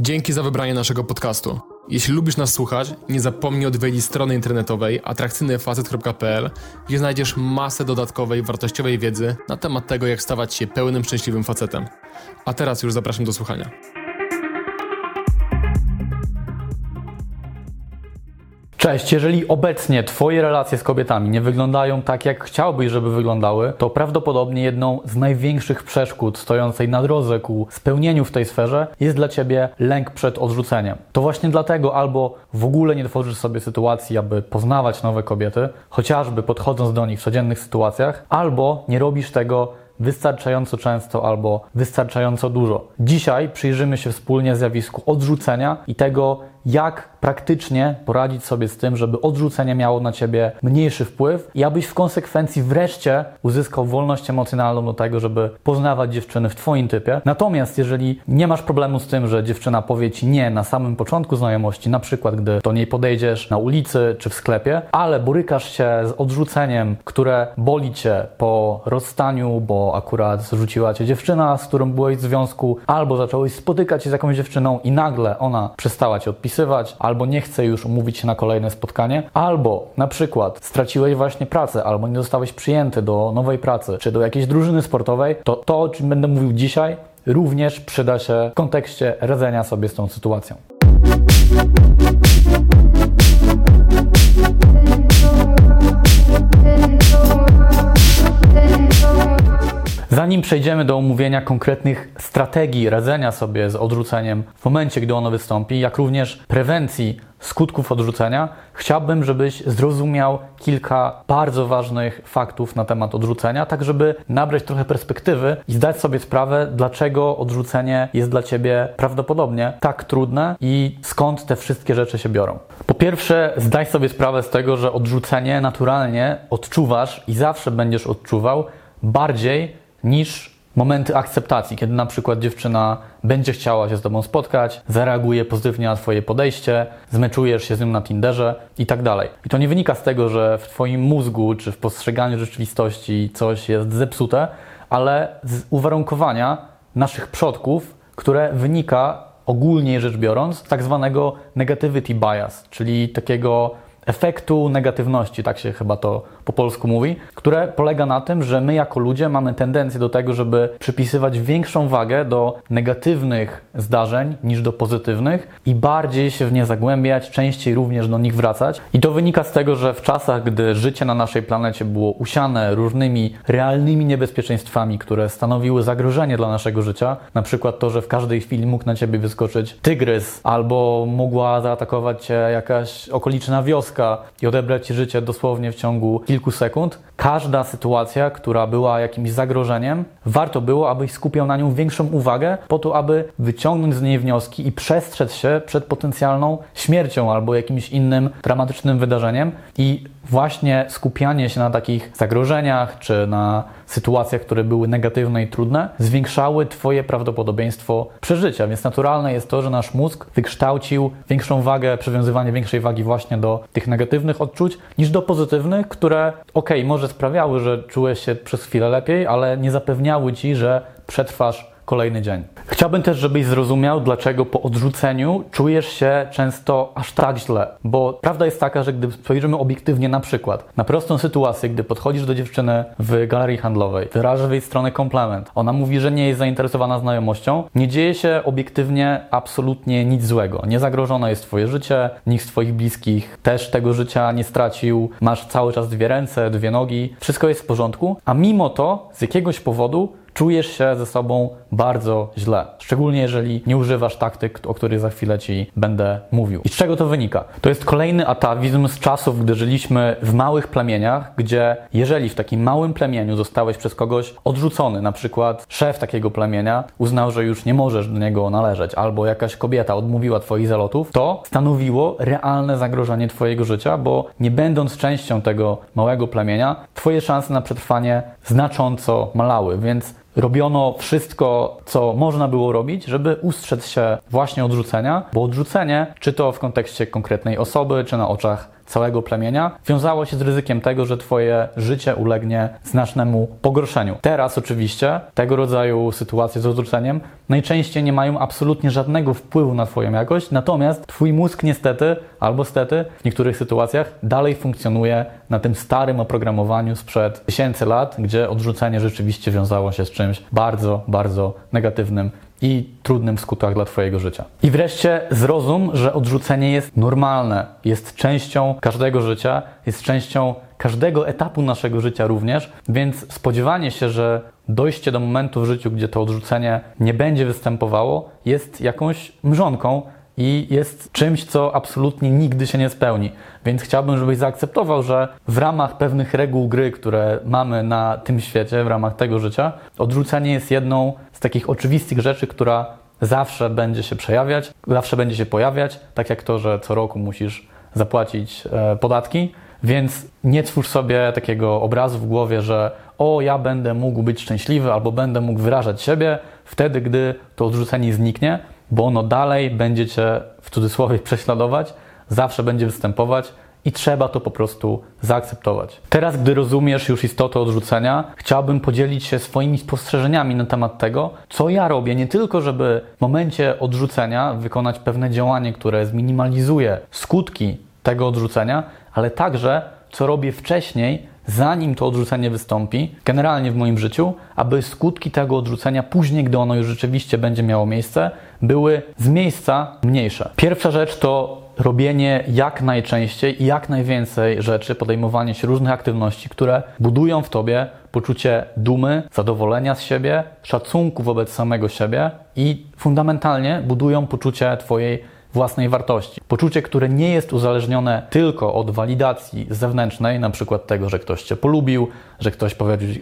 Dzięki za wybranie naszego podcastu. Jeśli lubisz nas słuchać, nie zapomnij odwiedzić strony internetowej atrakcyjnyfacet.pl, gdzie znajdziesz masę dodatkowej, wartościowej wiedzy na temat tego, jak stawać się pełnym, szczęśliwym facetem. A teraz już zapraszam do słuchania. Cześć, jeżeli obecnie Twoje relacje z kobietami nie wyglądają tak, jak chciałbyś, żeby wyglądały, to prawdopodobnie jedną z największych przeszkód stojącej na drodze ku spełnieniu w tej sferze jest dla Ciebie lęk przed odrzuceniem. To właśnie dlatego albo w ogóle nie tworzysz sobie sytuacji, aby poznawać nowe kobiety, chociażby podchodząc do nich w codziennych sytuacjach, albo nie robisz tego wystarczająco często albo wystarczająco dużo. Dzisiaj przyjrzymy się wspólnie zjawisku odrzucenia i tego, jak praktycznie poradzić sobie z tym, żeby odrzucenie miało na ciebie mniejszy wpływ i abyś w konsekwencji wreszcie uzyskał wolność emocjonalną do tego, żeby poznawać dziewczyny w twoim typie. Natomiast jeżeli nie masz problemu z tym, że dziewczyna powie ci nie na samym początku znajomości, na przykład gdy do niej podejdziesz na ulicy czy w sklepie, ale borykasz się z odrzuceniem, które boli cię po rozstaniu, bo akurat zrzuciła cię dziewczyna, z którą byłeś w związku, albo zacząłeś spotykać się z jakąś dziewczyną i nagle ona przestała cię odpisać, albo nie chce już umówić się na kolejne spotkanie, albo na przykład straciłeś właśnie pracę, albo nie zostałeś przyjęty do nowej pracy, czy do jakiejś drużyny sportowej, to to, o czym będę mówił dzisiaj, również przyda się w kontekście radzenia sobie z tą sytuacją. Zanim przejdziemy do omówienia konkretnych strategii radzenia sobie z odrzuceniem w momencie, gdy ono wystąpi, jak również prewencji skutków odrzucenia, chciałbym, żebyś zrozumiał kilka bardzo ważnych faktów na temat odrzucenia, tak żeby nabrać trochę perspektywy i zdać sobie sprawę, dlaczego odrzucenie jest dla ciebie prawdopodobnie tak trudne i skąd te wszystkie rzeczy się biorą. Po pierwsze, zdaj sobie sprawę z tego, że odrzucenie naturalnie odczuwasz i zawsze będziesz odczuwał bardziej niż momenty akceptacji, kiedy na przykład dziewczyna będzie chciała się z Tobą spotkać, zareaguje pozytywnie na Twoje podejście, zmeczujesz się z nią na Tinderze i tak dalej. I to nie wynika z tego, że w Twoim mózgu czy w postrzeganiu rzeczywistości coś jest zepsute, ale z uwarunkowania naszych przodków, które wynika ogólnie rzecz biorąc z tak zwanego negativity bias, czyli takiego efektu negatywności, tak się chyba to po polsku mówi, które polega na tym, że my jako ludzie mamy tendencję do tego, żeby przypisywać większą wagę do negatywnych zdarzeń niż do pozytywnych i bardziej się w nie zagłębiać, częściej również do nich wracać. I to wynika z tego, że w czasach, gdy życie na naszej planecie było usiane różnymi realnymi niebezpieczeństwami, które stanowiły zagrożenie dla naszego życia, na przykład to, że w każdej chwili mógł na ciebie wyskoczyć tygrys albo mogła zaatakować cię jakaś okoliczna wioska i odebrać ci życie dosłownie w ciągu kilku sekund, każda sytuacja, która była jakimś zagrożeniem, warto było, abyś skupiał na nią większą uwagę, po to, aby wyciągnąć z niej wnioski i przestrzec się przed potencjalną śmiercią albo jakimś innym dramatycznym wydarzeniem. I właśnie skupianie się na takich zagrożeniach czy na sytuacjach, które były negatywne i trudne, zwiększały Twoje prawdopodobieństwo przeżycia. Więc naturalne jest to, że nasz mózg wykształcił większą wagę, przywiązywanie większej wagi właśnie do tych negatywnych odczuć niż do pozytywnych, które, ok, może sprawiały, że czułeś się przez chwilę lepiej, ale nie zapewniały Ci, że przetrwasz kolejny dzień. Chciałbym też, żebyś zrozumiał, dlaczego po odrzuceniu czujesz się często aż tak źle. Bo prawda jest taka, że gdy spojrzymy obiektywnie na przykład na prostą sytuację, gdy podchodzisz do dziewczyny w galerii handlowej, wyrażasz w jej stronę komplement, ona mówi, że nie jest zainteresowana znajomością, nie dzieje się obiektywnie absolutnie nic złego. Nie zagrożone jest Twoje życie, nikt z Twoich bliskich też tego życia nie stracił, masz cały czas dwie ręce, dwie nogi, wszystko jest w porządku, a mimo to z jakiegoś powodu czujesz się ze sobą bardzo źle. Szczególnie jeżeli nie używasz taktyk, o których za chwilę Ci będę mówił. I z czego to wynika? To jest kolejny atawizm z czasów, gdy żyliśmy w małych plemieniach, gdzie jeżeli w takim małym plemieniu zostałeś przez kogoś odrzucony, na przykład szef takiego plemienia uznał, że już nie możesz do niego należeć, albo jakaś kobieta odmówiła Twoich zalotów, to stanowiło realne zagrożenie Twojego życia, bo nie będąc częścią tego małego plemienia, Twoje szanse na przetrwanie znacząco malały, więc robiono wszystko, co można było robić, żeby ustrzec się właśnie odrzucenia, bo odrzucenie, czy to w kontekście konkretnej osoby, czy na oczach całego plemienia wiązało się z ryzykiem tego, że twoje życie ulegnie znacznemu pogorszeniu. Teraz oczywiście tego rodzaju sytuacje z odrzuceniem najczęściej nie mają absolutnie żadnego wpływu na twoją jakość, natomiast twój mózg niestety albo stety w niektórych sytuacjach dalej funkcjonuje na tym starym oprogramowaniu sprzed tysięcy lat, gdzie odrzucenie rzeczywiście wiązało się z czymś bardzo, bardzo negatywnym i trudnym skutkach dla Twojego życia. I wreszcie zrozum, że odrzucenie jest normalne, jest częścią każdego życia, jest częścią każdego etapu naszego życia również, więc spodziewanie się, że dojście do momentu w życiu, gdzie to odrzucenie nie będzie występowało, jest jakąś mrzonką, i jest czymś, co absolutnie nigdy się nie spełni. Więc chciałbym, żebyś zaakceptował, że w ramach pewnych reguł gry, które mamy na tym świecie, w ramach tego życia, odrzucenie jest jedną z takich oczywistych rzeczy, która zawsze będzie się przejawiać, zawsze będzie się pojawiać, tak jak to, że co roku musisz zapłacić e, podatki. Więc nie twórz sobie takiego obrazu w głowie, że o, ja będę mógł być szczęśliwy albo będę mógł wyrażać siebie wtedy, gdy to odrzucenie zniknie, bo ono dalej będzie cię w cudzysłowie prześladować, zawsze będzie występować i trzeba to po prostu zaakceptować. Teraz, gdy rozumiesz już istotę odrzucenia, chciałbym podzielić się swoimi spostrzeżeniami na temat tego, co ja robię, nie tylko, żeby w momencie odrzucenia wykonać pewne działanie, które zminimalizuje skutki tego odrzucenia, ale także, co robię wcześniej, zanim to odrzucenie wystąpi, generalnie w moim życiu, aby skutki tego odrzucenia później, gdy ono już rzeczywiście będzie miało miejsce, były z miejsca mniejsze. Pierwsza rzecz to robienie jak najczęściej i jak najwięcej rzeczy, podejmowanie się różnych aktywności, które budują w tobie poczucie dumy, zadowolenia z siebie, szacunku wobec samego siebie i fundamentalnie budują poczucie twojej własnej wartości. Poczucie, które nie jest uzależnione tylko od walidacji zewnętrznej, na przykład tego, że ktoś cię polubił, że ktoś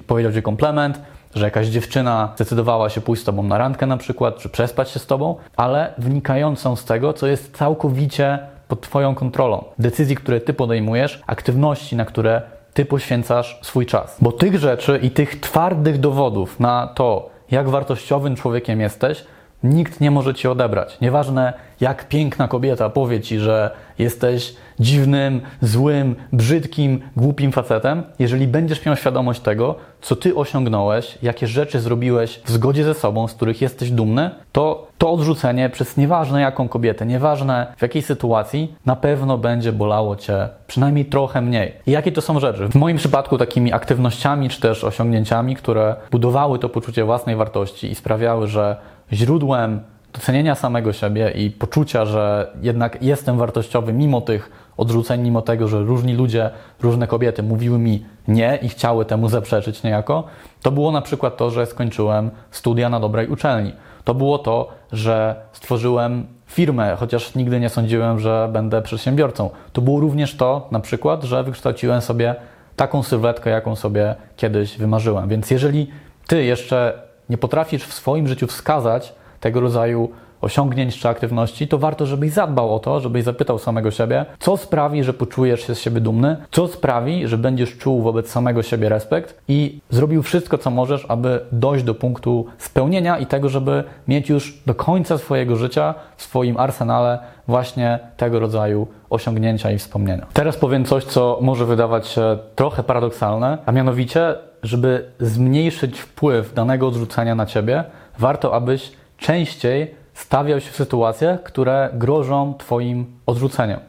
powiedział, ci komplement, że jakaś dziewczyna zdecydowała się pójść z tobą na randkę na przykład, czy przespać się z tobą, ale wynikającą z tego, co jest całkowicie pod twoją kontrolą. Decyzji, które ty podejmujesz, aktywności, na które ty poświęcasz swój czas. Bo tych rzeczy i tych twardych dowodów na to, jak wartościowym człowiekiem jesteś, nikt nie może ci odebrać. Nieważne, jak piękna kobieta powie ci, że jesteś dziwnym, złym, brzydkim, głupim facetem, jeżeli będziesz miał świadomość tego, co ty osiągnąłeś, jakie rzeczy zrobiłeś w zgodzie ze sobą, z których jesteś dumny, to to odrzucenie przez nieważne jaką kobietę, nieważne w jakiej sytuacji, na pewno będzie bolało cię przynajmniej trochę mniej. I jakie to są rzeczy? W moim przypadku takimi aktywnościami czy też osiągnięciami, które budowały to poczucie własnej wartości i sprawiały, że źródłem docenienia samego siebie i poczucia, że jednak jestem wartościowy mimo tych odrzuceń, mimo tego, że różni ludzie, różne kobiety mówiły mi nie i chciały temu zaprzeczyć niejako, to było na przykład to, że skończyłem studia na dobrej uczelni. To było to, że stworzyłem firmę, chociaż nigdy nie sądziłem, że będę przedsiębiorcą. To było również to, na przykład, że wykształciłem sobie taką sylwetkę, jaką sobie kiedyś wymarzyłem. Więc jeżeli ty jeszcze nie potrafisz w swoim życiu wskazać tego rodzaju osiągnięć czy aktywności, to warto, żebyś zadbał o to, żebyś zapytał samego siebie, co sprawi, że poczujesz się z siebie dumny, co sprawi, że będziesz czuł wobec samego siebie respekt i zrobił wszystko, co możesz, aby dojść do punktu spełnienia i tego, żeby mieć już do końca swojego życia w swoim arsenale właśnie tego rodzaju osiągnięcia i wspomnienia. Teraz powiem coś, co może wydawać się trochę paradoksalne, a mianowicie, żeby zmniejszyć wpływ danego odrzucenia na ciebie, warto, abyś częściej stawiał się w sytuacjach, które grożą Twoim odrzuceniem.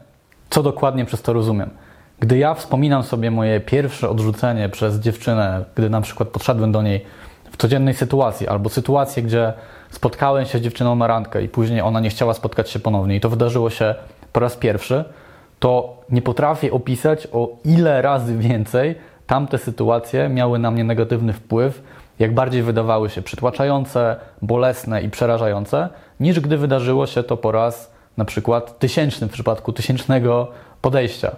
Co dokładnie przez to rozumiem? Gdy ja wspominam sobie moje pierwsze odrzucenie przez dziewczynę, gdy na przykład podszedłem do niej w codziennej sytuacji, albo sytuację, gdzie spotkałem się z dziewczyną na randkę i później ona nie chciała spotkać się ponownie i to wydarzyło się po raz pierwszy, to nie potrafię opisać o ile razy więcej tamte sytuacje miały na mnie negatywny wpływ, jak bardziej wydawały się przytłaczające, bolesne i przerażające, niż gdy wydarzyło się to po raz na przykład tysięczny w przypadku tysięcznego podejścia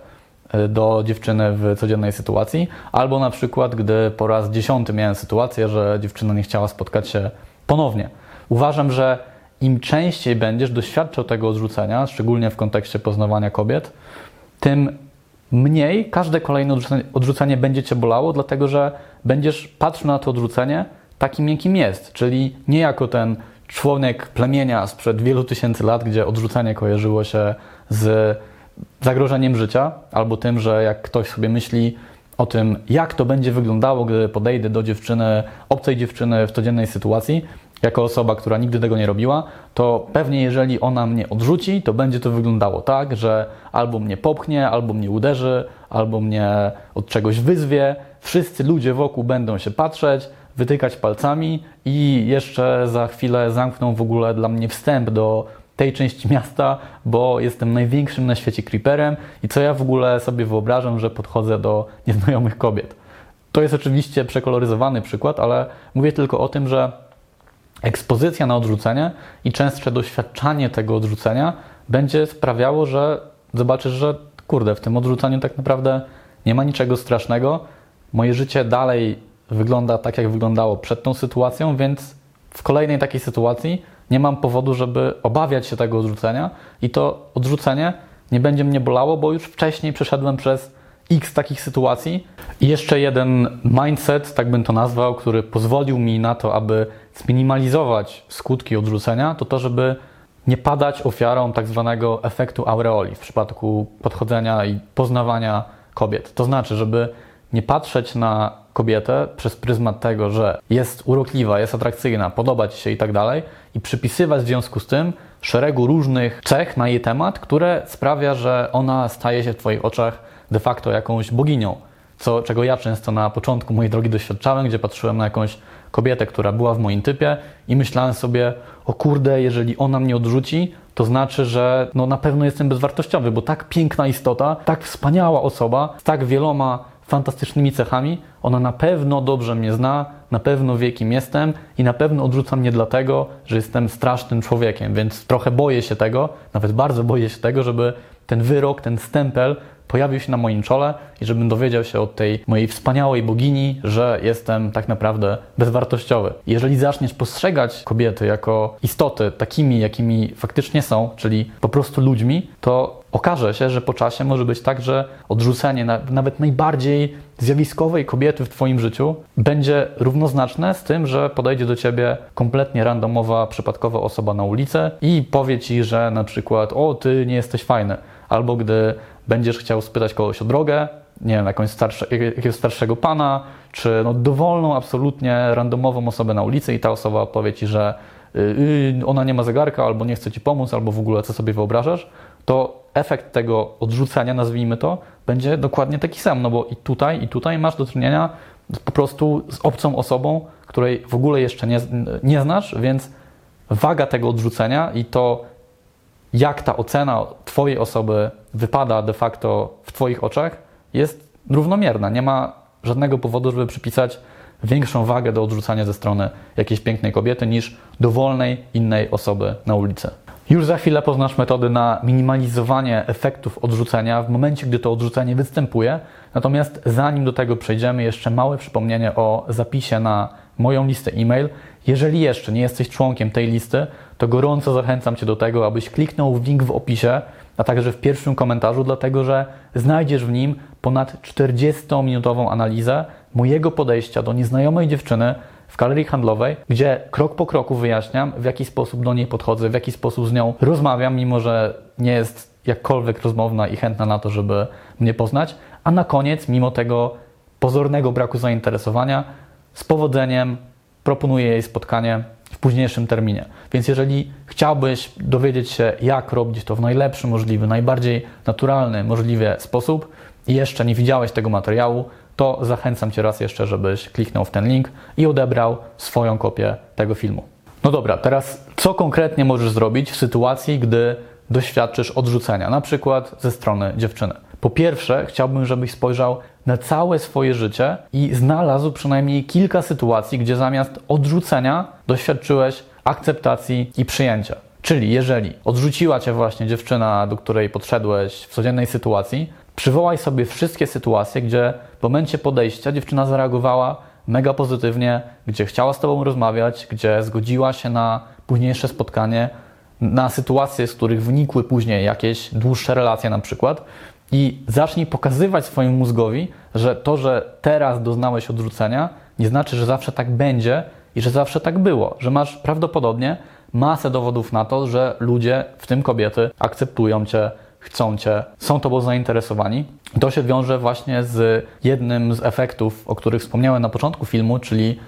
e, do dziewczyny w codziennej sytuacji, albo na przykład gdy po raz dziesiąty miałem sytuację, że dziewczyna nie chciała spotkać się ponownie. Uważam, że im częściej będziesz doświadczał tego odrzucenia, szczególnie w kontekście poznawania kobiet, tym mniej każde kolejne odrzucenie, będzie cię bolało, dlatego że będziesz patrzył na to odrzucenie takim, jakim jest, czyli nie jako ten członek plemienia sprzed wielu tysięcy lat, gdzie odrzucenie kojarzyło się z zagrożeniem życia, albo tym, że jak ktoś sobie myśli o tym, jak to będzie wyglądało, gdy podejdę do dziewczyny, obcej dziewczyny w codziennej sytuacji, jako osoba, która nigdy tego nie robiła, to pewnie jeżeli ona mnie odrzuci, to będzie to wyglądało tak, że albo mnie popchnie, albo mnie uderzy, albo mnie od czegoś wyzwie. Wszyscy ludzie wokół będą się patrzeć, wytykać palcami i jeszcze za chwilę zamkną w ogóle dla mnie wstęp do tej części miasta, bo jestem największym na świecie creeperem i co ja w ogóle sobie wyobrażam, że podchodzę do nieznajomych kobiet. To jest oczywiście przekoloryzowany przykład, ale mówię tylko o tym, że ekspozycja na odrzucenie i częstsze doświadczanie tego odrzucenia będzie sprawiało, że zobaczysz, że kurde, w tym odrzucaniu tak naprawdę nie ma niczego strasznego. Moje życie dalej wygląda tak, jak wyglądało przed tą sytuacją, więc w kolejnej takiej sytuacji nie mam powodu, żeby obawiać się tego odrzucenia i to odrzucenie nie będzie mnie bolało, bo już wcześniej przeszedłem przez x takich sytuacji. I jeszcze jeden mindset, tak bym to nazwał, który pozwolił mi na to, aby zminimalizować skutki odrzucenia, to to, żeby nie padać ofiarą tak zwanego efektu aureoli w przypadku podchodzenia i poznawania kobiet. To znaczy, żeby nie patrzeć na kobietę przez pryzmat tego, że jest urokliwa, jest atrakcyjna, podoba ci się i tak dalej, i przypisywać w związku z tym szeregu różnych cech na jej temat, które sprawia, że ona staje się w Twoich oczach de facto jakąś boginią. Co, czego ja często na początku mojej drogi doświadczałem, gdzie patrzyłem na jakąś kobietę, która była w moim typie i myślałem sobie, o kurde, jeżeli ona mnie odrzuci, to znaczy, że no na pewno jestem bezwartościowy, bo tak piękna istota, tak wspaniała osoba, z tak wieloma fantastycznymi cechami, ona na pewno dobrze mnie zna, na pewno wie kim jestem i na pewno odrzuca mnie dlatego, że jestem strasznym człowiekiem, więc trochę boję się tego, nawet bardzo boję się tego, żeby ten wyrok, ten stempel pojawił się na moim czole i żebym dowiedział się od tej mojej wspaniałej bogini, że jestem tak naprawdę bezwartościowy. Jeżeli zaczniesz postrzegać kobiety jako istoty takimi, jakimi faktycznie są, czyli po prostu ludźmi, to okaże się, że po czasie może być tak, że odrzucenie nawet najbardziej zjawiskowej kobiety w Twoim życiu będzie równoznaczne z tym, że podejdzie do Ciebie kompletnie randomowa, przypadkowa osoba na ulicy i powie Ci, że na przykład o, Ty nie jesteś fajny. Albo gdy będziesz chciał spytać kogoś o drogę, nie wiem, jakąś starsze, jakiegoś starszego pana, czy no dowolną, absolutnie randomową osobę na ulicy i ta osoba powie Ci, że yy, ona nie ma zegarka, albo nie chce Ci pomóc, albo w ogóle co sobie wyobrażasz, to efekt tego odrzucenia, nazwijmy to, będzie dokładnie taki sam, no bo i tutaj, i tutaj masz do czynienia po prostu z obcą osobą, której w ogóle jeszcze nie, nie znasz, więc waga tego odrzucenia i to, jak ta ocena Twojej osoby wypada de facto w Twoich oczach, jest równomierna. Nie ma żadnego powodu, żeby przypisać większą wagę do odrzucania ze strony jakiejś pięknej kobiety niż dowolnej innej osoby na ulicy. Już za chwilę poznasz metody na minimalizowanie efektów odrzucenia w momencie, gdy to odrzucenie występuje. Natomiast zanim do tego przejdziemy, jeszcze małe przypomnienie o zapisie na moją listę e-mail. Jeżeli jeszcze nie jesteś członkiem tej listy, to gorąco zachęcam Cię do tego, abyś kliknął w link w opisie, a także w pierwszym komentarzu, dlatego że znajdziesz w nim ponad 40-minutową analizę mojego podejścia do nieznajomej dziewczyny, w galerii handlowej, gdzie krok po kroku wyjaśniam, w jaki sposób do niej podchodzę, w jaki sposób z nią rozmawiam, mimo że nie jest jakkolwiek rozmowna i chętna na to, żeby mnie poznać. A na koniec, mimo tego pozornego braku zainteresowania, z powodzeniem proponuję jej spotkanie w późniejszym terminie. Więc jeżeli chciałbyś dowiedzieć się, jak robić to w najlepszy możliwy, najbardziej naturalny możliwie sposób i jeszcze nie widziałeś tego materiału, to zachęcam Cię raz jeszcze, żebyś kliknął w ten link i odebrał swoją kopię tego filmu. No dobra, teraz co konkretnie możesz zrobić w sytuacji, gdy doświadczysz odrzucenia, na przykład ze strony dziewczyny? Po pierwsze, chciałbym, żebyś spojrzał na całe swoje życie i znalazł przynajmniej kilka sytuacji, gdzie zamiast odrzucenia doświadczyłeś akceptacji i przyjęcia. Czyli jeżeli odrzuciła cię właśnie dziewczyna, do której podszedłeś w codziennej sytuacji, Przywołaj sobie wszystkie sytuacje, gdzie w momencie podejścia dziewczyna zareagowała mega pozytywnie, gdzie chciała z Tobą rozmawiać, gdzie zgodziła się na późniejsze spotkanie, na sytuacje, z których wynikły później jakieś dłuższe relacje na przykład i zacznij pokazywać swojemu mózgowi, że to, że teraz doznałeś odrzucenia, nie znaczy, że zawsze tak będzie i że zawsze tak było, że masz prawdopodobnie masę dowodów na to, że ludzie, w tym kobiety, akceptują Cię, chcą cię, są tobą zainteresowani. To się wiąże właśnie z jednym z efektów, o których wspomniałem na początku filmu, czyli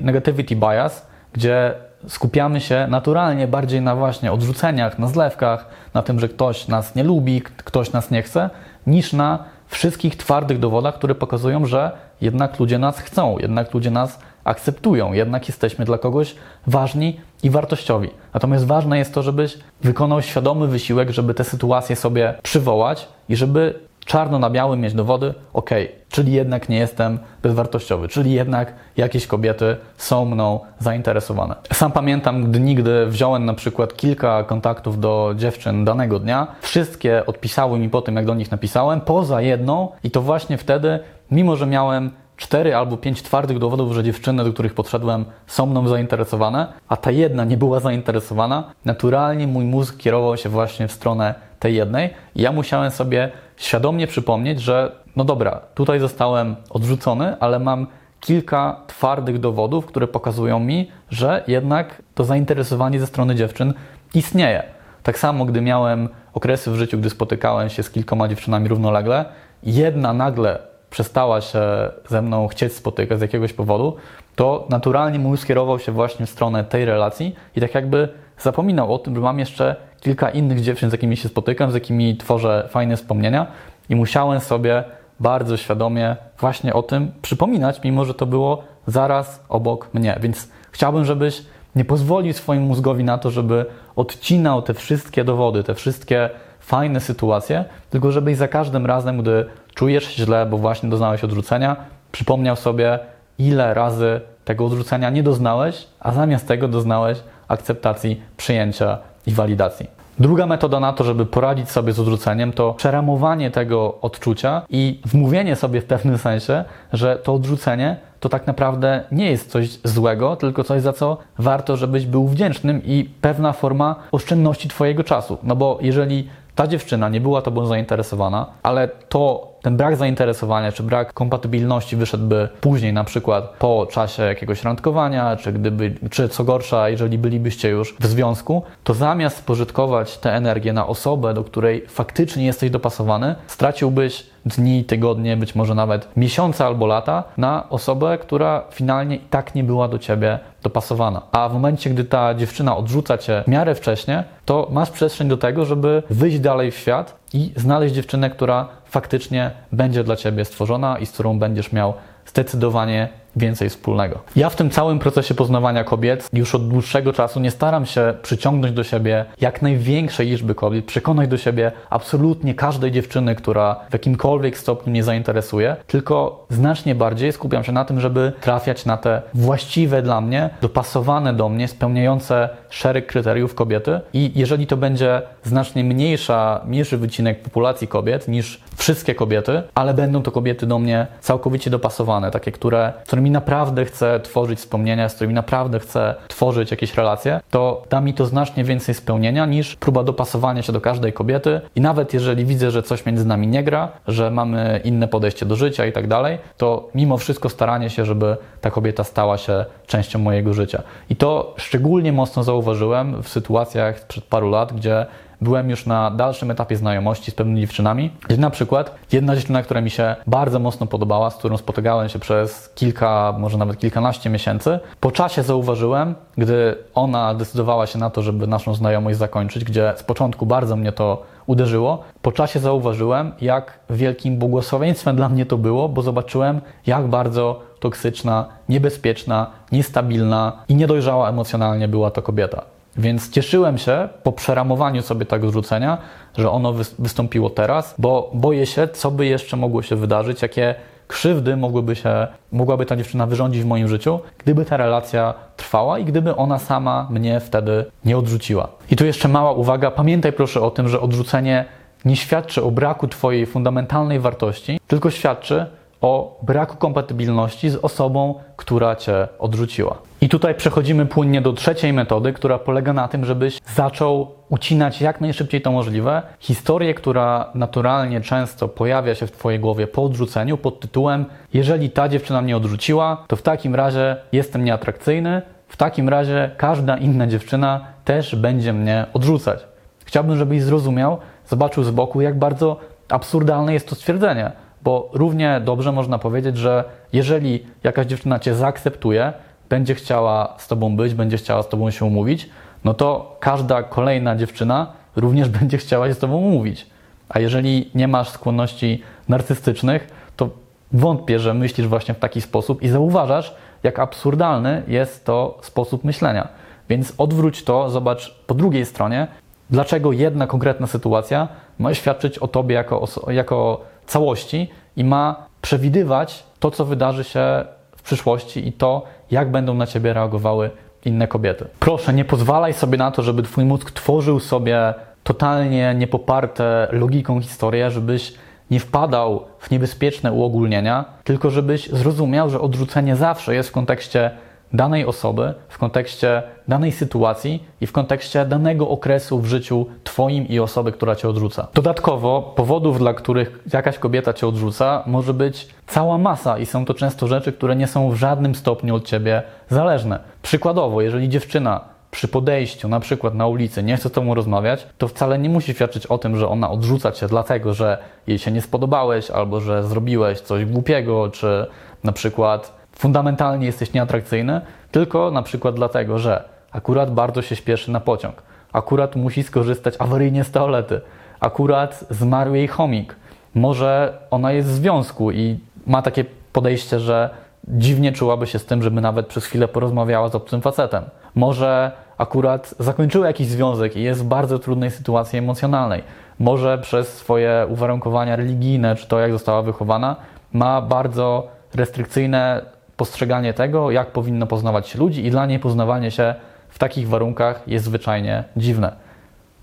negativity bias, gdzie skupiamy się naturalnie bardziej na właśnie odrzuceniach, na zlewkach, na tym, że ktoś nas nie lubi, ktoś nas nie chce, niż na wszystkich twardych dowodach, które pokazują, że jednak ludzie nas chcą, jednak ludzie nas akceptują, jednak jesteśmy dla kogoś ważni i wartościowi. Natomiast ważne jest to, żebyś wykonał świadomy wysiłek, żeby te sytuacje sobie przywołać i żeby czarno na białym mieć dowody, ok, czyli jednak nie jestem bezwartościowy, czyli jednak jakieś kobiety są mną zainteresowane. Sam pamiętam gdy wziąłem na przykład kilka kontaktów do dziewczyn danego dnia, wszystkie odpisały mi po tym, jak do nich napisałem, poza jedną. I to właśnie wtedy, mimo że miałem cztery albo pięć twardych dowodów, że dziewczyny, do których podszedłem, są mną zainteresowane, a ta jedna nie była zainteresowana, naturalnie mój mózg kierował się właśnie w stronę tej jednej ja musiałem sobie świadomie przypomnieć, że no dobra, tutaj zostałem odrzucony, ale mam kilka twardych dowodów, które pokazują mi, że jednak to zainteresowanie ze strony dziewczyn istnieje. Tak samo, gdy miałem okresy w życiu, gdy spotykałem się z kilkoma dziewczynami równolegle, jedna nagle przestała się ze mną chcieć spotykać z jakiegoś powodu, to naturalnie mój skierował się właśnie w stronę tej relacji i tak jakby zapominał o tym, że mam jeszcze kilka innych dziewczyn, z jakimi się spotykam, z jakimi tworzę fajne wspomnienia i musiałem sobie bardzo świadomie właśnie o tym przypominać, mimo że to było zaraz obok mnie. Więc chciałbym, żebyś nie pozwolił swojemu mózgowi na to, żeby odcinał te wszystkie dowody, te wszystkie fajne sytuacje, tylko żebyś za każdym razem, gdy czujesz się źle, bo właśnie doznałeś odrzucenia, przypomniał sobie, ile razy tego odrzucenia nie doznałeś, a zamiast tego doznałeś akceptacji, przyjęcia i walidacji. Druga metoda na to, żeby poradzić sobie z odrzuceniem, to przeramowanie tego odczucia i wmówienie sobie w pewnym sensie, że to odrzucenie to tak naprawdę nie jest coś złego, tylko coś, za co warto, żebyś był wdzięcznym i pewna forma oszczędności Twojego czasu. No bo jeżeli ta dziewczyna nie była Tobą zainteresowana, ale to ten brak zainteresowania czy brak kompatybilności wyszedłby później, na przykład po czasie jakiegoś randkowania, czy gdyby, czy co gorsza, jeżeli bylibyście już w związku, to zamiast spożytkować tę energię na osobę, do której faktycznie jesteś dopasowany, straciłbyś dni, tygodnie, być może nawet miesiące albo lata na osobę, która finalnie i tak nie była do ciebie dopasowana. A w momencie, gdy ta dziewczyna odrzuca cię w miarę wcześnie, to masz przestrzeń do tego, żeby wyjść dalej w świat i znaleźć dziewczynę, która faktycznie będzie dla ciebie stworzona i z którą będziesz miał zdecydowanie więcej wspólnego. Ja w tym całym procesie poznawania kobiet już od dłuższego czasu nie staram się przyciągnąć do siebie jak największej liczby kobiet, przekonać do siebie absolutnie każdej dziewczyny, która w jakimkolwiek stopniu mnie zainteresuje, tylko znacznie bardziej skupiam się na tym, żeby trafiać na te właściwe dla mnie, dopasowane do mnie, spełniające szereg kryteriów kobiety i jeżeli to będzie znacznie mniejsza, mniejszy wycinek populacji kobiet niż wszystkie kobiety, ale będą to kobiety do mnie całkowicie dopasowane, takie, które, z którymi naprawdę chcę tworzyć wspomnienia, z którymi naprawdę chcę tworzyć jakieś relacje, to da mi to znacznie więcej spełnienia niż próba dopasowania się do każdej kobiety. I nawet jeżeli widzę, że coś między nami nie gra, że mamy inne podejście do życia i tak dalej, to mimo wszystko staranie się, żeby ta kobieta stała się częścią mojego życia. I to szczególnie mocno zauważyłem w sytuacjach sprzed paru lat, gdzie byłem już na dalszym etapie znajomości z pewnymi dziewczynami, gdzie na przykład jedna dziewczyna, która mi się bardzo mocno podobała, z którą spotykałem się przez kilka, może nawet kilkanaście miesięcy, po czasie zauważyłem, gdy ona decydowała się na to, żeby naszą znajomość zakończyć, gdzie z początku bardzo mnie to uderzyło. Po czasie zauważyłem, jak wielkim błogosławieństwem dla mnie to było, bo zobaczyłem, jak bardzo toksyczna, niebezpieczna, niestabilna i niedojrzała emocjonalnie była to kobieta. Więc cieszyłem się po przeramowaniu sobie tego zrzucenia, że ono wystąpiło teraz, bo boję się, co by jeszcze mogło się wydarzyć, jakie krzywdy mogłyby się, mogłaby ta dziewczyna wyrządzić w moim życiu, gdyby ta relacja trwała i gdyby ona sama mnie wtedy nie odrzuciła. I tu jeszcze mała uwaga, pamiętaj proszę o tym, że odrzucenie nie świadczy o braku Twojej fundamentalnej wartości, tylko świadczy o braku kompatybilności z osobą, która cię odrzuciła. I tutaj przechodzimy płynnie do trzeciej metody, która polega na tym, żebyś zaczął ucinać jak najszybciej to możliwe historię, która naturalnie często pojawia się w Twojej głowie po odrzuceniu pod tytułem: Jeżeli ta dziewczyna mnie odrzuciła, to w takim razie jestem nieatrakcyjny, w takim razie każda inna dziewczyna też będzie mnie odrzucać. Chciałbym, żebyś zrozumiał, zobaczył z boku, jak bardzo absurdalne jest to stwierdzenie. Bo równie dobrze można powiedzieć, że jeżeli jakaś dziewczyna cię zaakceptuje, będzie chciała z tobą być, będzie chciała z tobą się umówić, no to każda kolejna dziewczyna również będzie chciała się z tobą umówić. A jeżeli nie masz skłonności narcystycznych, to wątpię, że myślisz właśnie w taki sposób i zauważasz, jak absurdalny jest to sposób myślenia. Więc odwróć to, zobacz po drugiej stronie, dlaczego jedna konkretna sytuacja ma świadczyć o tobie jako, jako całości i ma przewidywać to, co wydarzy się w przyszłości i to, jak będą na ciebie reagowały inne kobiety. Proszę, nie pozwalaj sobie na to, żeby twój mózg tworzył sobie totalnie niepoparte logiką historię, żebyś nie wpadał w niebezpieczne uogólnienia, tylko żebyś zrozumiał, że odrzucenie zawsze jest w kontekście danej osoby, w kontekście danej sytuacji i w kontekście danego okresu w życiu Twoim i osoby, która Cię odrzuca. Dodatkowo, powodów, dla których jakaś kobieta Cię odrzuca, może być cała masa i są to często rzeczy, które nie są w żadnym stopniu od Ciebie zależne. Przykładowo, jeżeli dziewczyna przy podejściu, na przykład na ulicy, nie chce z tobą rozmawiać, to wcale nie musi świadczyć o tym, że ona odrzuca cię dlatego, że jej się nie spodobałeś, albo że zrobiłeś coś głupiego, czy na przykład fundamentalnie jesteś nieatrakcyjny, tylko na przykład dlatego, że akurat bardzo się śpieszy na pociąg, akurat musi skorzystać awaryjnie z toalety, akurat zmarł jej chomik, może ona jest w związku i ma takie podejście, że dziwnie czułaby się z tym, żeby nawet przez chwilę porozmawiała z obcym facetem. Może akurat zakończyła jakiś związek i jest w bardzo trudnej sytuacji emocjonalnej. Może przez swoje uwarunkowania religijne, czy to jak została wychowana, ma bardzo restrykcyjne postrzeganie tego, jak powinno poznawać się ludzi, i dla niej poznawanie się w takich warunkach jest zwyczajnie dziwne.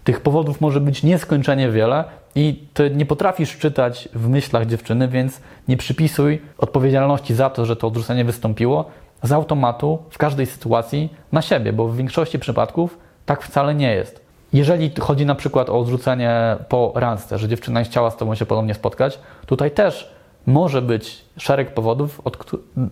Tych powodów może być nieskończenie wiele i ty nie potrafisz czytać w myślach dziewczyny, więc nie przypisuj odpowiedzialności za to, że to odrzucenie wystąpiło z automatu w każdej sytuacji na siebie, bo w większości przypadków tak wcale nie jest. Jeżeli chodzi na przykład o odrzucenie po randce, że dziewczyna chciała z tobą się ponownie spotkać, tutaj też może być szereg powodów,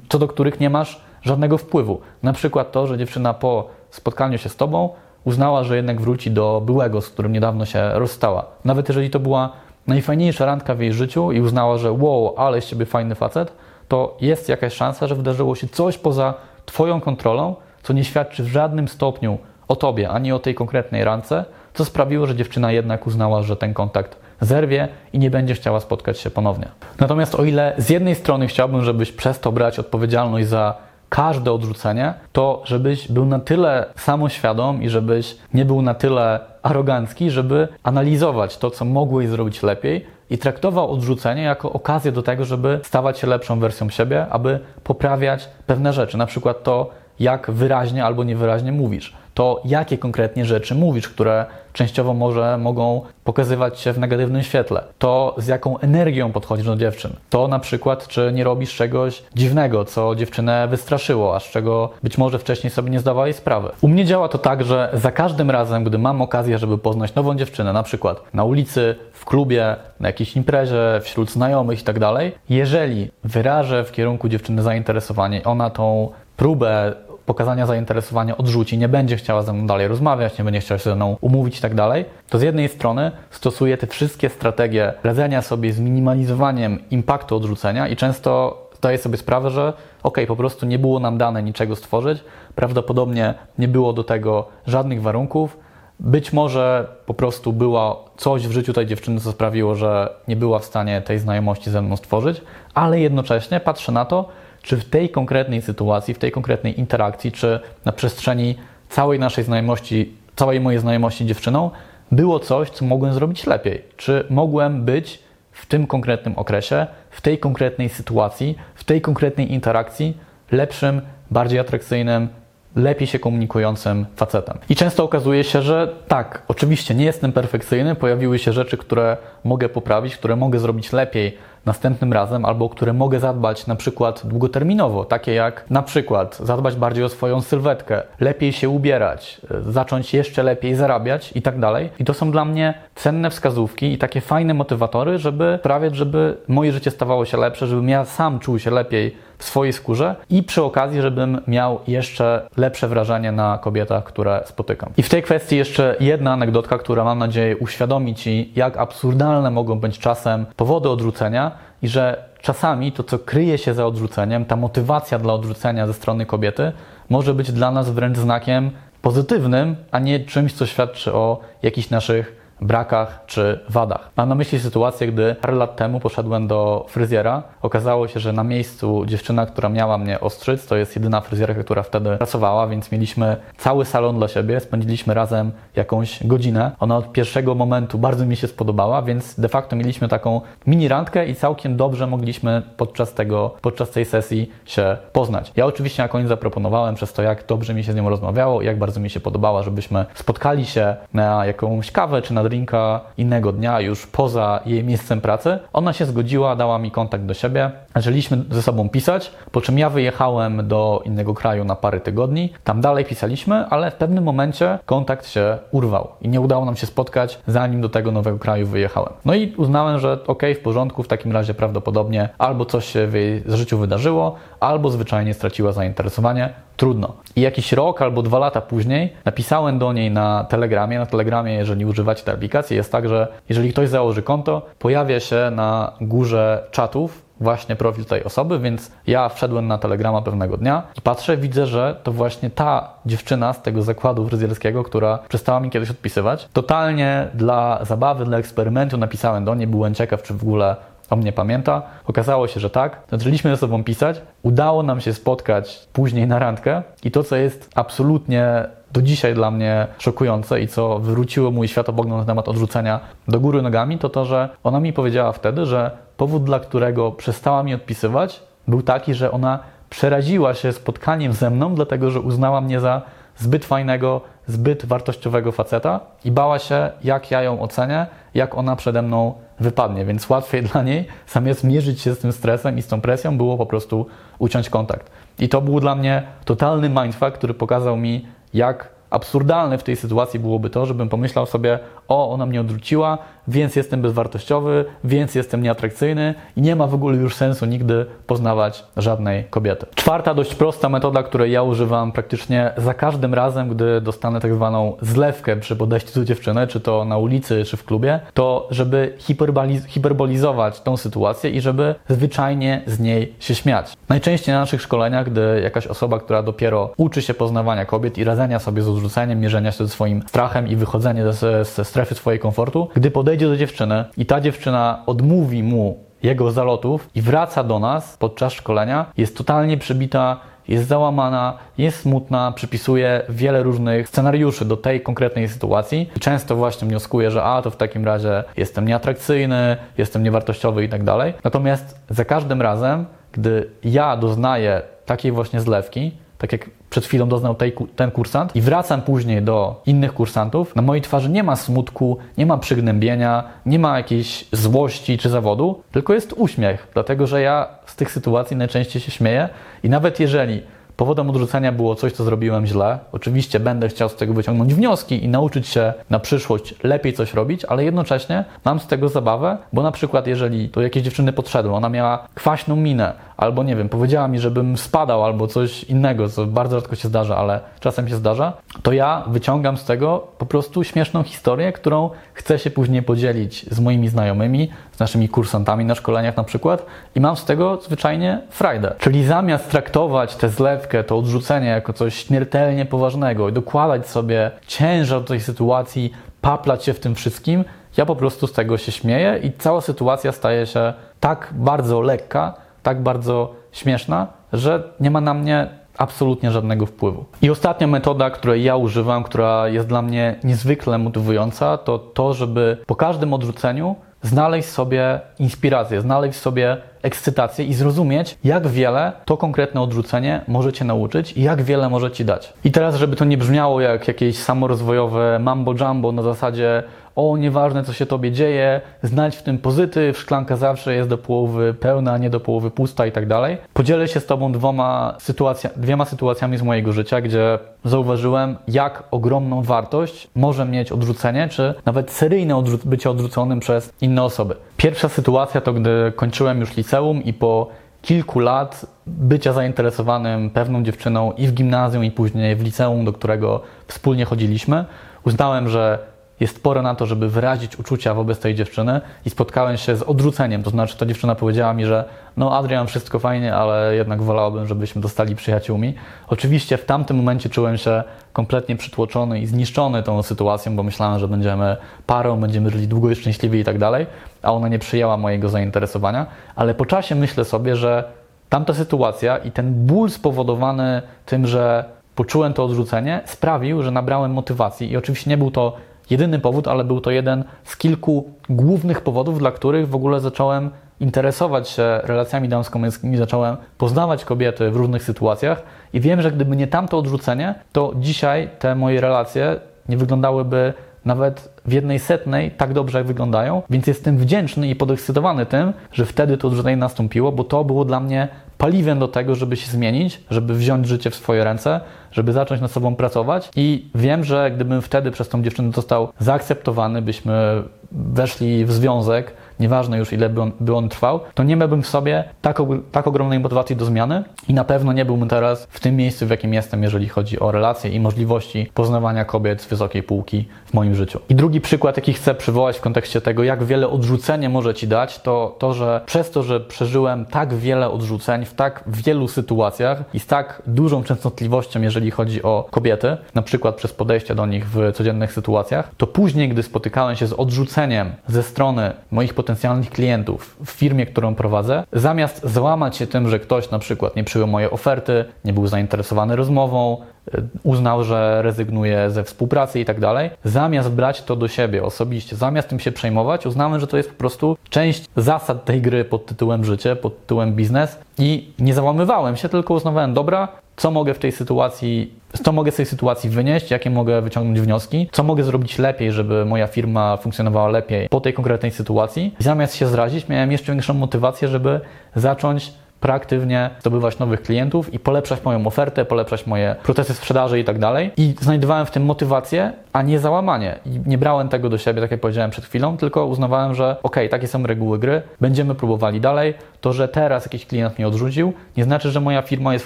co do których nie masz żadnego wpływu. Na przykład to, że dziewczyna po spotkaniu się z tobą uznała, że jednak wróci do byłego, z którym niedawno się rozstała. Nawet jeżeli to była najfajniejsza randka w jej życiu i uznała, że wow, ale z ciebie fajny facet, to jest jakaś szansa, że wydarzyło się coś poza Twoją kontrolą, co nie świadczy w żadnym stopniu o Tobie, ani o tej konkretnej randce, co sprawiło, że dziewczyna jednak uznała, że ten kontakt zerwie i nie będzie chciała spotkać się ponownie. Natomiast o ile z jednej strony chciałbym, żebyś przestał brać odpowiedzialność za każde odrzucenie, to żebyś był na tyle samoświadom i żebyś nie był na tyle arogancki, żeby analizować to, co mogłeś zrobić lepiej i traktował odrzucenie jako okazję do tego, żeby stawać się lepszą wersją siebie, aby poprawiać pewne rzeczy, na przykład to, jak wyraźnie albo niewyraźnie mówisz to jakie konkretnie rzeczy mówisz, które częściowo może mogą pokazywać się w negatywnym świetle, to z jaką energią podchodzisz do dziewczyn, to na przykład, czy nie robisz czegoś dziwnego, co dziewczynę wystraszyło, a z czego być może wcześniej sobie nie zdawali sprawy. U mnie działa to tak, że za każdym razem, gdy mam okazję, żeby poznać nową dziewczynę, na przykład na ulicy, w klubie, na jakiejś imprezie, wśród znajomych i tak dalej, jeżeli wyrażę w kierunku dziewczyny zainteresowanie, ona tą próbę pokazania zainteresowania odrzuci, nie będzie chciała ze mną dalej rozmawiać, nie będzie chciała się ze mną umówić i tak dalej, to z jednej strony stosuje te wszystkie strategie radzenia sobie z minimalizowaniem impaktu odrzucenia i często zdaję sobie sprawę, że ok, po prostu nie było nam dane niczego stworzyć, prawdopodobnie nie było do tego żadnych warunków, być może po prostu było coś w życiu tej dziewczyny, co sprawiło, że nie była w stanie tej znajomości ze mną stworzyć, ale jednocześnie patrzę na to, czy w tej konkretnej sytuacji, w tej konkretnej interakcji, czy na przestrzeni całej naszej znajomości, całej mojej znajomości dziewczyną, było coś, co mogłem zrobić lepiej. Czy mogłem być w tym konkretnym okresie, w tej konkretnej sytuacji, w tej konkretnej interakcji lepszym, bardziej atrakcyjnym, lepiej się komunikującym facetem. I często okazuje się, że tak, oczywiście nie jestem perfekcyjny, pojawiły się rzeczy, które mogę poprawić, które mogę zrobić lepiej następnym razem, albo o które mogę zadbać na przykład długoterminowo, takie jak na przykład zadbać bardziej o swoją sylwetkę, lepiej się ubierać, zacząć jeszcze lepiej zarabiać i tak dalej. I to są dla mnie cenne wskazówki i takie fajne motywatory, żeby sprawiać, żeby moje życie stawało się lepsze, żebym ja sam czuł się lepiej w swojej skórze i przy okazji, żebym miał jeszcze lepsze wrażenie na kobietach, które spotykam. I w tej kwestii jeszcze jedna anegdotka, która mam nadzieję uświadomi Ci, jak absurdalne mogą być czasem powody odrzucenia i że czasami to, co kryje się za odrzuceniem, ta motywacja dla odrzucenia ze strony kobiety, może być dla nas wręcz znakiem pozytywnym, a nie czymś, co świadczy o jakichś naszych brakach czy wadach. Mam na myśli sytuację, gdy parę lat temu poszedłem do fryzjera. Okazało się, że na miejscu dziewczyna, która miała mnie ostrzyc, to jest jedyna fryzjerka, która wtedy pracowała, więc mieliśmy cały salon dla siebie, spędziliśmy razem jakąś godzinę. Ona od pierwszego momentu bardzo mi się spodobała, więc de facto mieliśmy taką mini randkę i całkiem dobrze mogliśmy podczas tego, podczas tej sesji się poznać. Ja oczywiście na koniec zaproponowałem przez to, jak dobrze mi się z nią rozmawiało, jak bardzo mi się podobała, żebyśmy spotkali się na jakąś kawę czy na drinka innego dnia, już poza jej miejscem pracy. Ona się zgodziła, dała mi kontakt do siebie. Zaczęliśmy ze sobą pisać, po czym ja wyjechałem do innego kraju na parę tygodni. Tam dalej pisaliśmy, ale w pewnym momencie kontakt się urwał i nie udało nam się spotkać, zanim do tego nowego kraju wyjechałem. No i uznałem, że ok, w porządku, w takim razie prawdopodobnie albo coś się w jej życiu wydarzyło, albo zwyczajnie straciła zainteresowanie. Trudno. I jakiś rok albo dwa lata później napisałem do niej na Telegramie. Na Telegramie, jeżeli używacie tej aplikacji, jest tak, że jeżeli ktoś założy konto, pojawia się na górze czatów właśnie profil tej osoby, więc ja wszedłem na Telegrama pewnego dnia i patrzę, widzę, że to właśnie ta dziewczyna z tego zakładu fryzjerskiego, która przestała mi kiedyś odpisywać. Totalnie dla zabawy, dla eksperymentu napisałem do niej, byłem ciekaw, czy w ogóle o mnie pamięta. Okazało się, że tak. Zaczęliśmy ze sobą pisać. Udało nam się spotkać później na randkę i to, co jest absolutnie do dzisiaj dla mnie szokujące i co wywróciło mój światopogląd na temat odrzucenia do góry nogami, to to, że ona mi powiedziała wtedy, że powód, dla którego przestała mi odpisywać, był taki, że ona przeraziła się spotkaniem ze mną, dlatego że uznała mnie za zbyt fajnego, zbyt wartościowego faceta i bała się, jak ja ją ocenię, jak ona przede mną wypadnie. Więc łatwiej dla niej, zamiast mierzyć się z tym stresem i z tą presją, było po prostu uciąć kontakt. I to był dla mnie totalny mindfuck, który pokazał mi, jak absurdalne w tej sytuacji byłoby to, żebym pomyślał sobie, o, ona mnie odrzuciła, więc jestem bezwartościowy, więc jestem nieatrakcyjny i nie ma w ogóle już sensu nigdy poznawać żadnej kobiety. Czwarta, dość prosta metoda, której ja używam praktycznie za każdym razem, gdy dostanę tak zwaną zlewkę przy podejściu do dziewczyny, czy to na ulicy, czy w klubie, to żeby hiperboliz hiperbolizować tą sytuację i żeby zwyczajnie z niej się śmiać. Najczęściej na naszych szkoleniach, gdy jakaś osoba, która dopiero uczy się poznawania kobiet i radzenia sobie z odrzuceniem, mierzenia się ze swoim strachem i wychodzenia ze, ze strefy swojej komfortu, gdy podejdzie do dziewczyny i ta dziewczyna odmówi mu jego zalotów i wraca do nas podczas szkolenia, jest totalnie przybita jest załamana, jest smutna, przypisuje wiele różnych scenariuszy do tej konkretnej sytuacji i często właśnie wnioskuje, że a to w takim razie jestem nieatrakcyjny, jestem niewartościowy i tak dalej. Natomiast za każdym razem, gdy ja doznaję takiej właśnie zlewki, tak jak przed chwilą doznał tej, ten kursant. I wracam później do innych kursantów, na mojej twarzy nie ma smutku, nie ma przygnębienia, nie ma jakiejś złości czy zawodu, tylko jest uśmiech, dlatego że ja z tych sytuacji najczęściej się śmieję. I nawet jeżeli Powodem odrzucenia było coś, co zrobiłem źle. Oczywiście będę chciał z tego wyciągnąć wnioski i nauczyć się na przyszłość lepiej coś robić, ale jednocześnie mam z tego zabawę, bo na przykład jeżeli do jakiejś dziewczyny podszedłem, ona miała kwaśną minę, albo nie wiem, powiedziała mi, żebym spadał, albo coś innego, co bardzo rzadko się zdarza, ale czasem się zdarza, to ja wyciągam z tego po prostu śmieszną historię, którą chcę się później podzielić z moimi znajomymi, z naszymi kursantami na szkoleniach na przykład i mam z tego zwyczajnie frajdę. Czyli zamiast traktować tę zlewkę, to odrzucenie jako coś śmiertelnie poważnego i dokładać sobie ciężar tej sytuacji, paplać się w tym wszystkim, ja po prostu z tego się śmieję i cała sytuacja staje się tak bardzo lekka, tak bardzo śmieszna, że nie ma na mnie absolutnie żadnego wpływu. I ostatnia metoda, której ja używam, która jest dla mnie niezwykle motywująca, to to, żeby po każdym odrzuceniu znaleźć sobie inspirację, znaleźć sobie ekscytację i zrozumieć, jak wiele to konkretne odrzucenie może Cię nauczyć i jak wiele może Ci dać. I teraz, żeby to nie brzmiało jak jakieś samorozwojowe mambo jumbo na zasadzie o, nieważne co się tobie dzieje, znajdź w tym pozytyw, szklanka zawsze jest do połowy pełna, nie do połowy pusta i tak dalej. Podzielę się z tobą dwoma sytuacja, dwiema sytuacjami z mojego życia, gdzie zauważyłem, jak ogromną wartość może mieć odrzucenie, czy nawet seryjne odrzu bycie odrzuconym przez inne osoby. Pierwsza sytuacja to, gdy kończyłem już liceum i po kilku lat bycia zainteresowanym pewną dziewczyną i w gimnazjum, i później w liceum, do którego wspólnie chodziliśmy, uznałem, że jest pora na to, żeby wyrazić uczucia wobec tej dziewczyny i spotkałem się z odrzuceniem. To znaczy, ta dziewczyna powiedziała mi, że no Adrian, wszystko fajnie, ale jednak wolałbym, żebyśmy dostali przyjaciółmi. Oczywiście w tamtym momencie czułem się kompletnie przytłoczony i zniszczony tą sytuacją, bo myślałem, że będziemy parą, będziemy żyli długo i szczęśliwi i tak dalej, a ona nie przyjęła mojego zainteresowania, ale po czasie myślę sobie, że tamta sytuacja i ten ból spowodowany tym, że poczułem to odrzucenie, sprawił, że nabrałem motywacji i oczywiście nie był to jedyny powód, ale był to jeden z kilku głównych powodów, dla których w ogóle zacząłem interesować się relacjami damsko-męskimi, zacząłem poznawać kobiety w różnych sytuacjach i wiem, że gdyby nie tamto odrzucenie, to dzisiaj te moje relacje nie wyglądałyby nawet w jednej setnej tak dobrze, jak wyglądają, więc jestem wdzięczny i podekscytowany tym, że wtedy to odrzucenie nastąpiło, bo to było dla mnie paliwem do tego, żeby się zmienić, żeby wziąć życie w swoje ręce, żeby zacząć nad sobą pracować. I wiem, że gdybym wtedy przez tą dziewczynę został zaakceptowany, byśmy weszli w związek, nieważne już ile by on, by on trwał, to nie miałbym w sobie tak, tak ogromnej motywacji do zmiany i na pewno nie byłbym teraz w tym miejscu, w jakim jestem, jeżeli chodzi o relacje i możliwości poznawania kobiet z wysokiej półki w moim życiu. I drugi przykład, jaki chcę przywołać w kontekście tego, jak wiele odrzucenie może Ci dać, to to, że przez to, że przeżyłem tak wiele odrzuceń w tak wielu sytuacjach i z tak dużą częstotliwością, jeżeli chodzi o kobiety, na przykład przez podejście do nich w codziennych sytuacjach, to później, gdy spotykałem się z odrzuceniem ze strony moich potencjalnych klientów w firmie, którą prowadzę, zamiast załamać się tym, że ktoś na przykład nie przyjął mojej oferty, nie był zainteresowany rozmową, y, uznał, że rezygnuje ze współpracy i tak dalej, zamiast brać to do siebie osobiście, zamiast tym się przejmować, uznałem, że to jest po prostu część zasad tej gry pod tytułem życie, pod tytułem biznes i nie załamywałem się, tylko uznawałem, dobra, co mogę w tej sytuacji, co mogę z tej sytuacji wynieść, jakie mogę wyciągnąć wnioski, co mogę zrobić lepiej, żeby moja firma funkcjonowała lepiej po tej konkretnej sytuacji. Zamiast się zrazić, miałem jeszcze większą motywację, żeby zacząć proaktywnie zdobywać nowych klientów i polepszać moją ofertę, polepszać moje procesy sprzedaży i tak dalej. I znajdowałem w tym motywację, a nie załamanie. I nie brałem tego do siebie, tak jak powiedziałem przed chwilą, tylko uznawałem, że ok, takie są reguły gry, będziemy próbowali dalej. To, że teraz jakiś klient mnie odrzucił, nie znaczy, że moja firma jest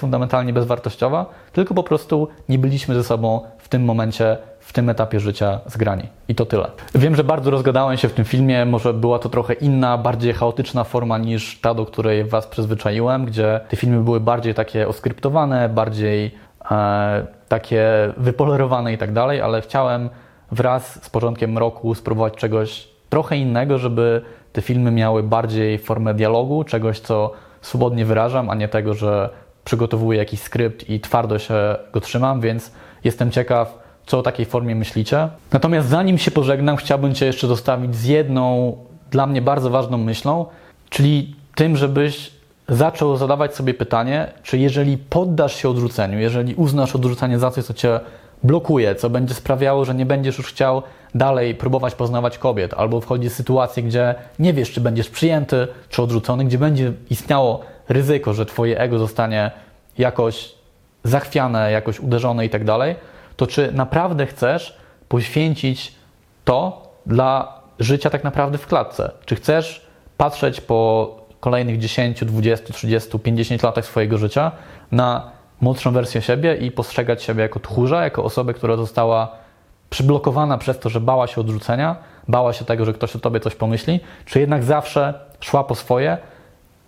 fundamentalnie bezwartościowa, tylko po prostu nie byliśmy ze sobą w tym momencie w tym etapie życia zgrani. I to tyle. Wiem, że bardzo rozgadałem się w tym filmie, może była to trochę inna, bardziej chaotyczna forma niż ta, do której Was przyzwyczaiłem, gdzie te filmy były bardziej takie oskryptowane, bardziej e, takie wypolerowane i tak dalej, ale chciałem wraz z początkiem roku spróbować czegoś trochę innego, żeby te filmy miały bardziej formę dialogu, czegoś, co swobodnie wyrażam, a nie tego, że przygotowuję jakiś skrypt i twardo się go trzymam, więc jestem ciekaw, co o takiej formie myślicie. Natomiast zanim się pożegnam, chciałbym Cię jeszcze zostawić z jedną dla mnie bardzo ważną myślą, czyli tym, żebyś zaczął zadawać sobie pytanie, czy jeżeli poddasz się odrzuceniu, jeżeli uznasz odrzucenie za coś, co Cię blokuje, co będzie sprawiało, że nie będziesz już chciał dalej próbować poznawać kobiet, albo wchodzi w sytuację, gdzie nie wiesz, czy będziesz przyjęty, czy odrzucony, gdzie będzie istniało ryzyko, że Twoje ego zostanie jakoś zachwiane, jakoś uderzone i tak dalej, to czy naprawdę chcesz poświęcić to dla życia tak naprawdę w klatce? Czy chcesz patrzeć po kolejnych 10, 20, 30, 50 latach swojego życia na młodszą wersję siebie i postrzegać siebie jako tchórza, jako osobę, która została przyblokowana przez to, że bała się odrzucenia, bała się tego, że ktoś o tobie coś pomyśli, czy jednak zawsze szła po swoje,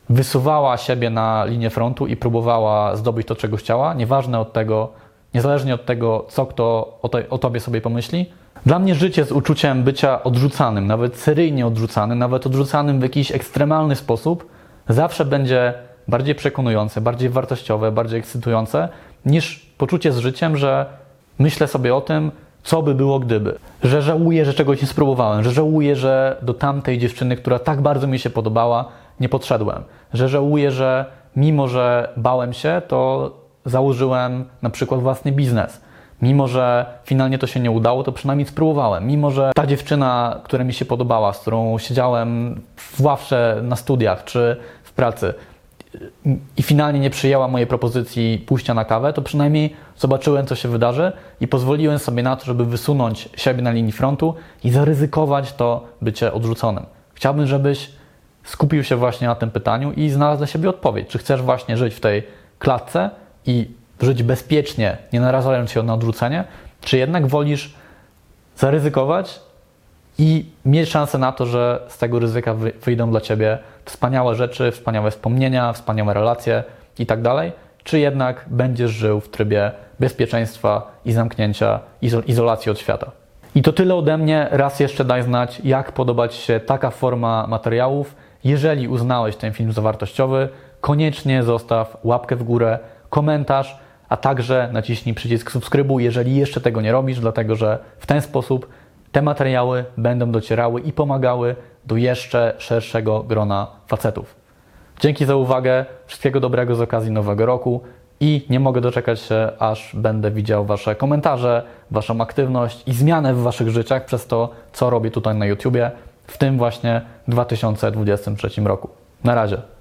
wysuwała siebie na linię frontu i próbowała zdobyć to, czego chciała, nieważne od tego, niezależnie od tego, co kto o, o tobie sobie pomyśli. Dla mnie życie z uczuciem bycia odrzucanym, nawet seryjnie odrzucanym, nawet odrzucanym w jakiś ekstremalny sposób, zawsze będzie bardziej przekonujące, bardziej wartościowe, bardziej ekscytujące niż poczucie z życiem, że myślę sobie o tym, co by było gdyby. Że żałuję, że czegoś nie spróbowałem, że żałuję, że do tamtej dziewczyny, która tak bardzo mi się podobała, nie podszedłem. Że żałuję, że mimo, że bałem się, to założyłem na przykład własny biznes. Mimo, że finalnie to się nie udało, to przynajmniej spróbowałem. Mimo, że ta dziewczyna, która mi się podobała, z którą siedziałem ławce na studiach czy w pracy i finalnie nie przyjęła mojej propozycji pójścia na kawę, to przynajmniej zobaczyłem, co się wydarzy i pozwoliłem sobie na to, żeby wysunąć siebie na linii frontu i zaryzykować to bycie odrzuconym. Chciałbym, żebyś skupił się właśnie na tym pytaniu i znalazł dla siebie odpowiedź. Czy chcesz właśnie żyć w tej klatce i żyć bezpiecznie, nie narażając się na odrzucenie, czy jednak wolisz zaryzykować i mieć szansę na to, że z tego ryzyka wyjdą dla ciebie wspaniałe rzeczy, wspaniałe wspomnienia, wspaniałe relacje i tak dalej, czy jednak będziesz żył w trybie bezpieczeństwa i zamknięcia, izolacji od świata. I to tyle ode mnie. Raz jeszcze daj znać, jak podoba Ci się taka forma materiałów. Jeżeli uznałeś ten film za wartościowy, koniecznie zostaw łapkę w górę, komentarz, a także naciśnij przycisk subskrybuj, jeżeli jeszcze tego nie robisz, dlatego że w ten sposób te materiały będą docierały i pomagały do jeszcze szerszego grona facetów. Dzięki za uwagę, wszystkiego dobrego z okazji Nowego Roku i nie mogę doczekać się, aż będę widział Wasze komentarze, Waszą aktywność i zmianę w Waszych życiach przez to, co robię tutaj na YouTubie w tym właśnie 2023 roku. Na razie.